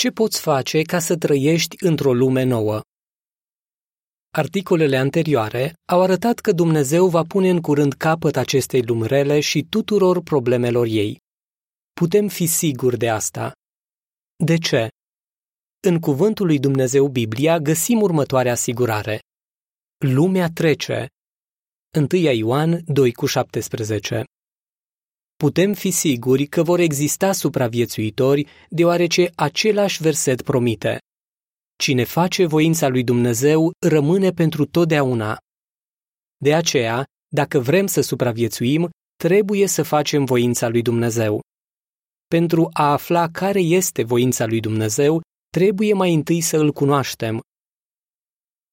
Ce poți face ca să trăiești într-o lume nouă? Articolele anterioare au arătat că Dumnezeu va pune în curând capăt acestei lumrele și tuturor problemelor ei. Putem fi siguri de asta. De ce? În cuvântul lui Dumnezeu Biblia găsim următoarea asigurare. Lumea trece. 1 Ioan 2 cu 17 Putem fi siguri că vor exista supraviețuitori, deoarece același verset promite. Cine face voința lui Dumnezeu rămâne pentru totdeauna. De aceea, dacă vrem să supraviețuim, trebuie să facem voința lui Dumnezeu. Pentru a afla care este voința lui Dumnezeu, trebuie mai întâi să îl cunoaștem.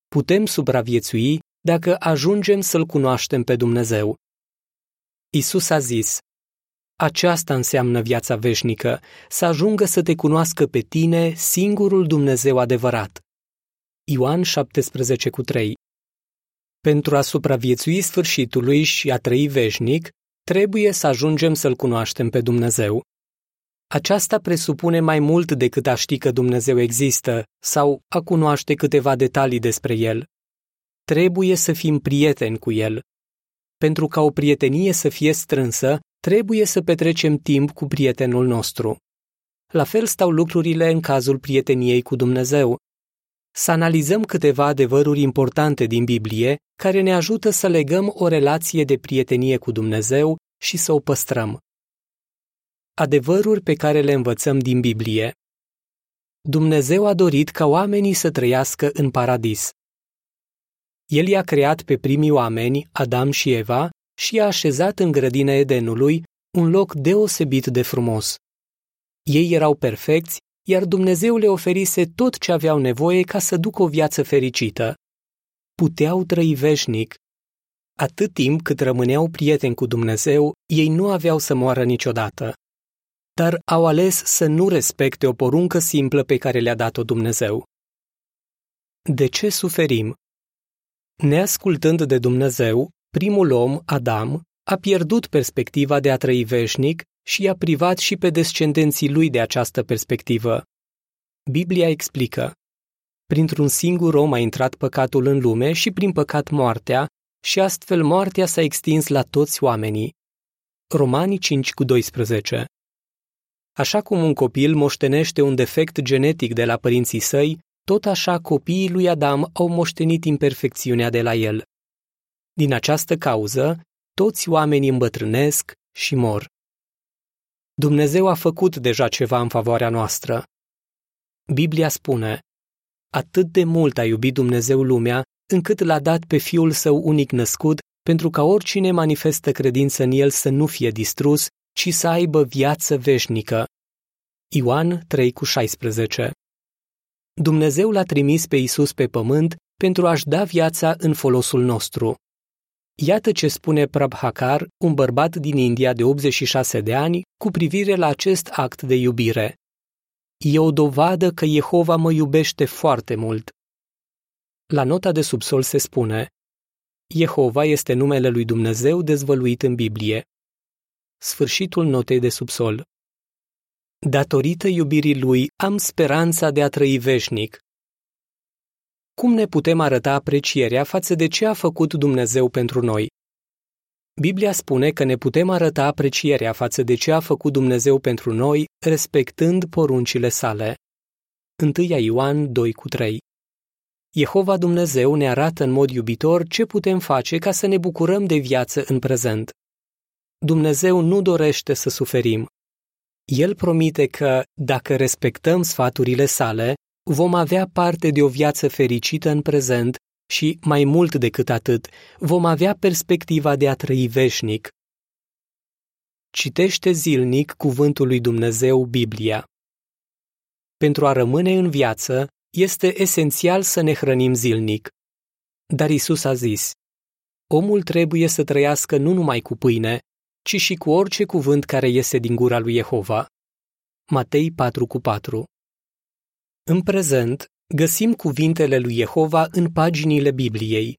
Putem supraviețui dacă ajungem să-l cunoaștem pe Dumnezeu. Isus a zis: Aceasta înseamnă viața veșnică, să ajungă să te cunoască pe tine, singurul Dumnezeu adevărat. Ioan 17 cu 3 Pentru a supraviețui sfârșitului și a trăi veșnic, trebuie să ajungem să-L cunoaștem pe Dumnezeu. Aceasta presupune mai mult decât a ști că Dumnezeu există sau a cunoaște câteva detalii despre El. Trebuie să fim prieteni cu El. Pentru ca o prietenie să fie strânsă, trebuie să petrecem timp cu prietenul nostru. La fel stau lucrurile în cazul prieteniei cu Dumnezeu. Să analizăm câteva adevăruri importante din Biblie care ne ajută să legăm o relație de prietenie cu Dumnezeu și să o păstrăm. Adevăruri pe care le învățăm din Biblie. Dumnezeu a dorit ca oamenii să trăiască în paradis. El i-a creat pe primii oameni, Adam și Eva, și a așezat în grădina Edenului un loc deosebit de frumos. Ei erau perfecți, iar Dumnezeu le oferise tot ce aveau nevoie ca să ducă o viață fericită. Puteau trăi veșnic. Atât timp cât rămâneau prieteni cu Dumnezeu, ei nu aveau să moară niciodată. Dar au ales să nu respecte o poruncă simplă pe care le-a dat-o Dumnezeu. De ce suferim? Neascultând de Dumnezeu, primul om, Adam, a pierdut perspectiva de a trăi veșnic și i-a privat și pe descendenții lui de această perspectivă. Biblia explică: Printr-un singur om a intrat păcatul în lume și prin păcat moartea, și astfel moartea s-a extins la toți oamenii. Romanii 5 cu 12 Așa cum un copil moștenește un defect genetic de la părinții săi, tot așa copiii lui Adam au moștenit imperfecțiunea de la el. Din această cauză, toți oamenii îmbătrânesc și mor. Dumnezeu a făcut deja ceva în favoarea noastră. Biblia spune, atât de mult a iubit Dumnezeu lumea, încât l-a dat pe Fiul Său unic născut, pentru ca oricine manifestă credință în El să nu fie distrus, ci să aibă viață veșnică. Ioan 3 cu 16 Dumnezeu l-a trimis pe Isus pe pământ pentru a-și da viața în folosul nostru. Iată ce spune Prabhakar, un bărbat din India de 86 de ani, cu privire la acest act de iubire. E o dovadă că Jehova mă iubește foarte mult. La nota de subsol se spune Jehova este numele lui Dumnezeu dezvăluit în Biblie. Sfârșitul notei de subsol. Datorită iubirii lui am speranța de a trăi veșnic, cum ne putem arăta aprecierea față de ce a făcut Dumnezeu pentru noi? Biblia spune că ne putem arăta aprecierea față de ce a făcut Dumnezeu pentru noi, respectând poruncile sale. 1 Ioan 2 cu 3 Jehova Dumnezeu ne arată în mod iubitor ce putem face ca să ne bucurăm de viață în prezent. Dumnezeu nu dorește să suferim. El promite că, dacă respectăm sfaturile sale, vom avea parte de o viață fericită în prezent și, mai mult decât atât, vom avea perspectiva de a trăi veșnic. Citește zilnic cuvântul lui Dumnezeu Biblia. Pentru a rămâne în viață, este esențial să ne hrănim zilnic. Dar Isus a zis, omul trebuie să trăiască nu numai cu pâine, ci și cu orice cuvânt care iese din gura lui Jehova. Matei 4 cu 4 în prezent, găsim cuvintele lui Jehova în paginile Bibliei.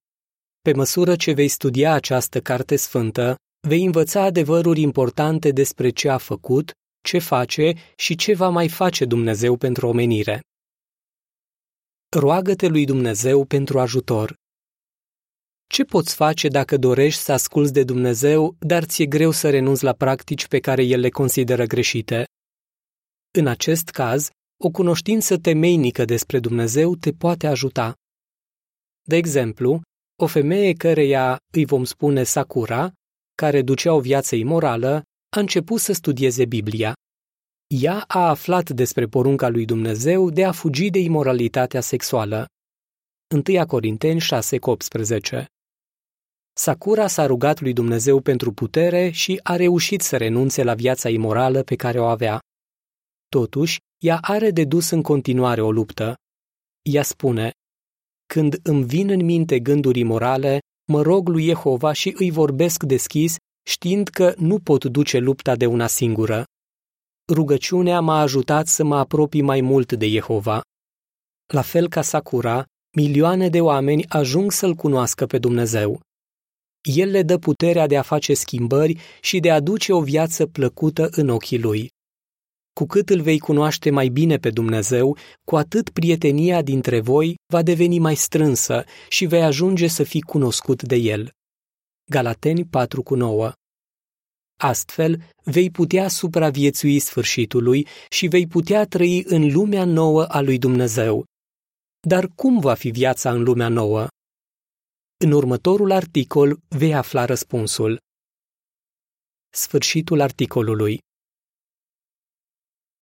Pe măsură ce vei studia această carte sfântă, vei învăța adevăruri importante despre ce a făcut, ce face și ce va mai face Dumnezeu pentru omenire. Roagă-te lui Dumnezeu pentru ajutor. Ce poți face dacă dorești să asculți de Dumnezeu, dar ți-e greu să renunți la practici pe care El le consideră greșite? În acest caz, o cunoștință temeinică despre Dumnezeu te poate ajuta. De exemplu, o femeie căreia îi vom spune Sakura, care ducea o viață imorală, a început să studieze Biblia. Ea a aflat despre porunca lui Dumnezeu de a fugi de imoralitatea sexuală. 1 Corinteni 6,18 Sakura s-a rugat lui Dumnezeu pentru putere și a reușit să renunțe la viața imorală pe care o avea. Totuși, ea are de dus în continuare o luptă. Ea spune, Când îmi vin în minte gânduri morale, mă rog lui Jehova și îi vorbesc deschis, știind că nu pot duce lupta de una singură. Rugăciunea m-a ajutat să mă apropii mai mult de Jehova. La fel ca Sakura, milioane de oameni ajung să-L cunoască pe Dumnezeu. El le dă puterea de a face schimbări și de a duce o viață plăcută în ochii lui. Cu cât îl vei cunoaște mai bine pe Dumnezeu, cu atât prietenia dintre voi va deveni mai strânsă și vei ajunge să fii cunoscut de el. Galateni 4:9 Astfel, vei putea supraviețui sfârșitului și vei putea trăi în lumea nouă a lui Dumnezeu. Dar cum va fi viața în lumea nouă? În următorul articol vei afla răspunsul. Sfârșitul articolului.